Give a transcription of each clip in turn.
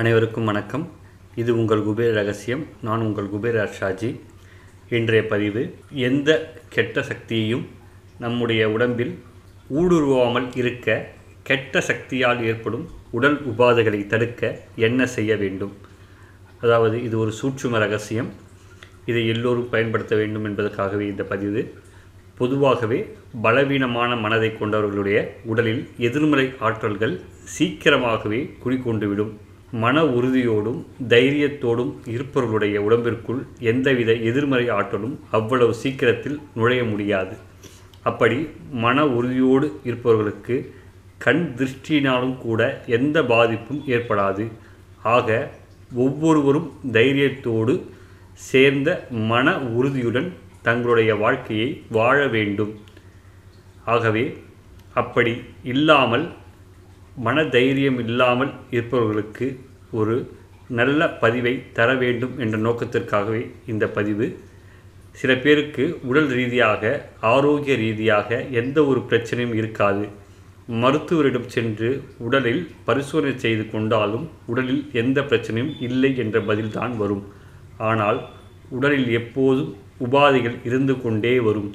அனைவருக்கும் வணக்கம். இது உங்கள் குபேர ரகசியம். நான் உங்கள் குபேர ஷாஜி இன்றைய பதிவு எந்த கெட்ட சக்தியையும் நம்முடைய உடம்பில் ஊடுருவாமல் இருக்க கெட்ட சக்தியால் ஏற்படும் உடல் உபாதைகளை தடுக்க என்ன செய்ய வேண்டும்? அதாவது இது ஒரு சூட்சும ரகசியம். இதை எல்லோரும் பயன்படுத்த வேண்டும் என்பதற்காகவே இந்த பதிவு. பொதுவாகவே பலவீனமான மனதை கொண்டவர்களுடைய உடலில் எதிர்மறை ஆற்றல்கள் சீக்கிரமாகவே குறிக்கொண்டுவிடும் மன உறுதியோடும் தைரியத்தோடும் இருப்பவர்களுடைய உடம்பிற்குள் எந்தவித எதிர்மறை ஆற்றலும் அவ்வளவு சீக்கிரத்தில் நுழைய முடியாது. அப்படி மன உறுதியோடு இருப்பவர்களுக்கு கண் திருஷ்டியினாலும் கூட எந்த பாதிப்பும் ஏற்படாது. ஆக ஒவ்வொருவரும் தைரியத்தோடு சேர்ந்த மன உறுதியுடன் தங்களுடைய வாழ்க்கையை வாழ வேண்டும். ஆகவே அப்படி இல்லாமல் மன தைரியம் இல்லாமல் இருப்பவர்களுக்கு ஒரு நல்ல பதிவை தர வேண்டும் என்ற நோக்கத்திற்காகவே இந்த பதிவு. சில பேருக்கு உடல் ரீதியாக ஆரோக்கிய ரீதியாக எந்த ஒரு பிரச்சனையும் இருக்காது. மருத்துவரிடம் சென்று உடலில் பரிசோதனை செய்து கொண்டாலும் உடலில் எந்த பிரச்சனையும் இல்லை என்ற பதில்தான் வரும். ஆனால் உடலில் எப்போதும் உபாதைகள் இருந்து கொண்டே வரும்.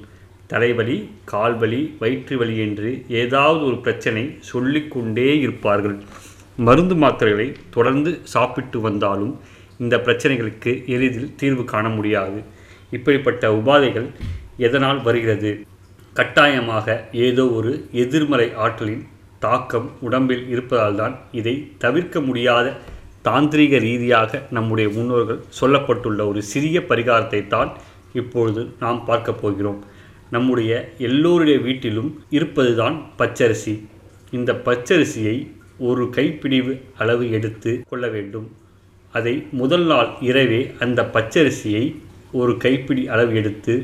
தலைவலி கால்வலி வயிற்று வலி என்று ஏதாவது ஒரு பிரச்சனை சொல்லிக்கொண்டே இருப்பார்கள். மருந்து மாத்திரைகளை தொடர்ந்து சாப்பிட்டு வந்தாலும் இந்த பிரச்சனைகளுக்கு எளிதில் தீர்வு காண முடியாது. இப்படிப்பட்ட உபாதைகள் எதனால் வருகிறது? கட்டாயமாக ஏதோ ஒரு எதிர்மறை ஆற்றலின் தாக்கம் உடம்பில் இருப்பதால் தான் இதை தவிர்க்க முடியாத தாந்திரிக ரீதியாக நம்முடைய முன்னோர்கள் சொல்லப்பட்டுள்ள ஒரு சிறிய பரிகாரத்தை தான் இப்பொழுது நாம் பார்க்க போகிறோம். நம்முடைய எல்லோருடைய வீட்டிலும் இருப்பதுதான் பச்சரிசி. இந்த பச்சரிசியை ஒரு கைப்பிடிவு அளவு எடுத்து கொள்ள வேண்டும். அதை முதல் நாள் இரவே அந்த பச்சரிசியை ஒரு கைப்பிடி அளவு எடுத்து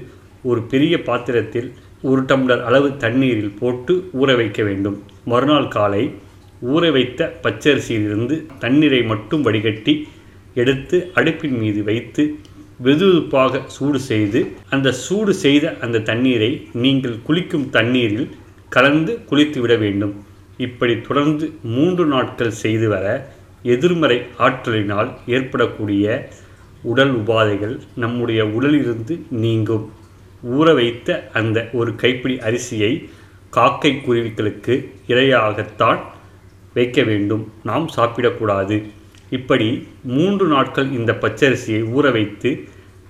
ஒரு பெரிய பாத்திரத்தில் ஒரு டம்ளர் அளவு தண்ணீரில் போட்டு ஊற வைக்க வேண்டும். மறுநாள் காலை ஊற வைத்த பச்சரிசியிலிருந்து தண்ணீரை மட்டும் வடிகட்டி எடுத்து அடுப்பின் மீது வைத்து வெதுவெதுப்பாக சூடு செய்து அந்த சூடு செய்த அந்த தண்ணீரை நீங்கள் குளிக்கும் தண்ணீரில் கலந்து குளித்து விட வேண்டும். இப்படி தொடர்ந்து மூன்று நாட்கள் செய்து வர எதிர்மறை ஆற்றலினால் ஏற்படக்கூடிய உடல் உபாதைகள் நம்முடைய உடலிலிருந்து நீங்கும். ஊற வைத்த அந்த ஒரு கைப்பிடி அரிசியை காக்கை குருவிகளுக்கு இரையாகத்தான் வைக்க வேண்டும். நாம் சாப்பிடக்கூடாது. இப்படி மூன்று நாட்கள் இந்த பச்சரிசியை ஊற வைத்து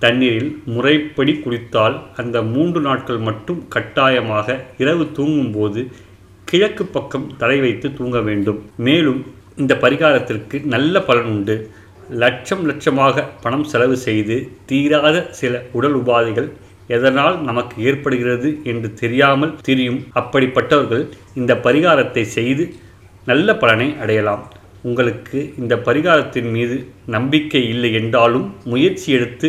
தண்ணீரில் முறைப்படி குளித்தால் அந்த மூன்று நாட்கள் மட்டும் கட்டாயமாக இரவு தூங்கும்போது கிழக்கு பக்கம் தலை வைத்து தூங்க வேண்டும். மேலும் இந்த பரிகாரத்திற்கு நல்ல பலன் உண்டு. லட்சம் லட்சமாக பணம் செலவு செய்து தீராத சில உடல் உபாதைகள் எதனால் நமக்கு ஏற்படுகிறது என்று தெரியாமல் தெரியும் அப்படிப்பட்டவர்கள் இந்த பரிகாரத்தை செய்து நல்ல பலனை அடையலாம். உங்களுக்கு இந்த பரிகாரத்தின் மீது நம்பிக்கை இல்லை என்றாலும் முயற்சி எடுத்து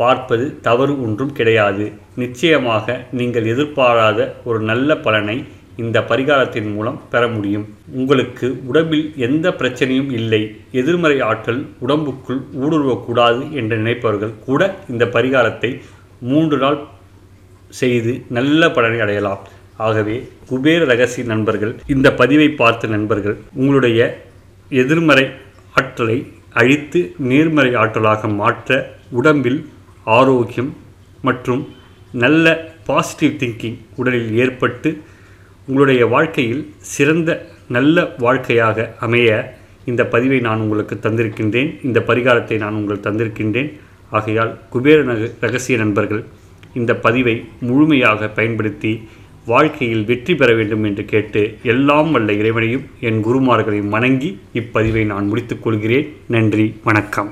பார்ப்பது தவறு ஒன்றும் கிடையாது. நிச்சயமாக நீங்கள் எதிர்பாராத ஒரு நல்ல பலனை இந்த பரிகாரத்தின் மூலம் பெற முடியும். உங்களுக்கு உடம்பில் எந்த பிரச்சனையும் இல்லை. எதிர்மறை ஆற்றல் உடம்புக்குள் ஊடுருவக்கூடாது என்று நினைப்பவர்கள் கூட இந்த பரிகாரத்தை மூன்று நாள் செய்து நல்ல பலனை அடையலாம். ஆகவே குபேர ரகசிய நண்பர்கள் இந்த பதிவை பார்த்த நண்பர்கள் உங்களுடைய எதிர்மறை ஆற்றலை அழித்து நேர்மறை ஆற்றலாக மாற்ற உடம்பில் ஆரோக்கியம் மற்றும் நல்ல பாசிட்டிவ் திங்கிங் உடலில் ஏற்பட்டு உங்களுடைய வாழ்க்கையில் சிறந்த நல்ல வாழ்க்கையாக அமைய இந்த பதிவை நான் உங்களுக்கு தந்திருக்கின்றேன். இந்த பரிகாரத்தை நான் உங்களுக்கு தந்திருக்கின்றேன். ஆகையால் குபேர நக ரகசிய நண்பர்கள் இந்த பதிவை முழுமையாக பயன்படுத்தி வாழ்க்கையில் வெற்றி பெற வேண்டும் என்று கேட்டு எல்லாம் வல்ல இறைவனையும் என் குருமார்களையும் வணங்கி இப்பதிவை நான் முடித்துக் கொள்கிறேன். நன்றி வணக்கம்.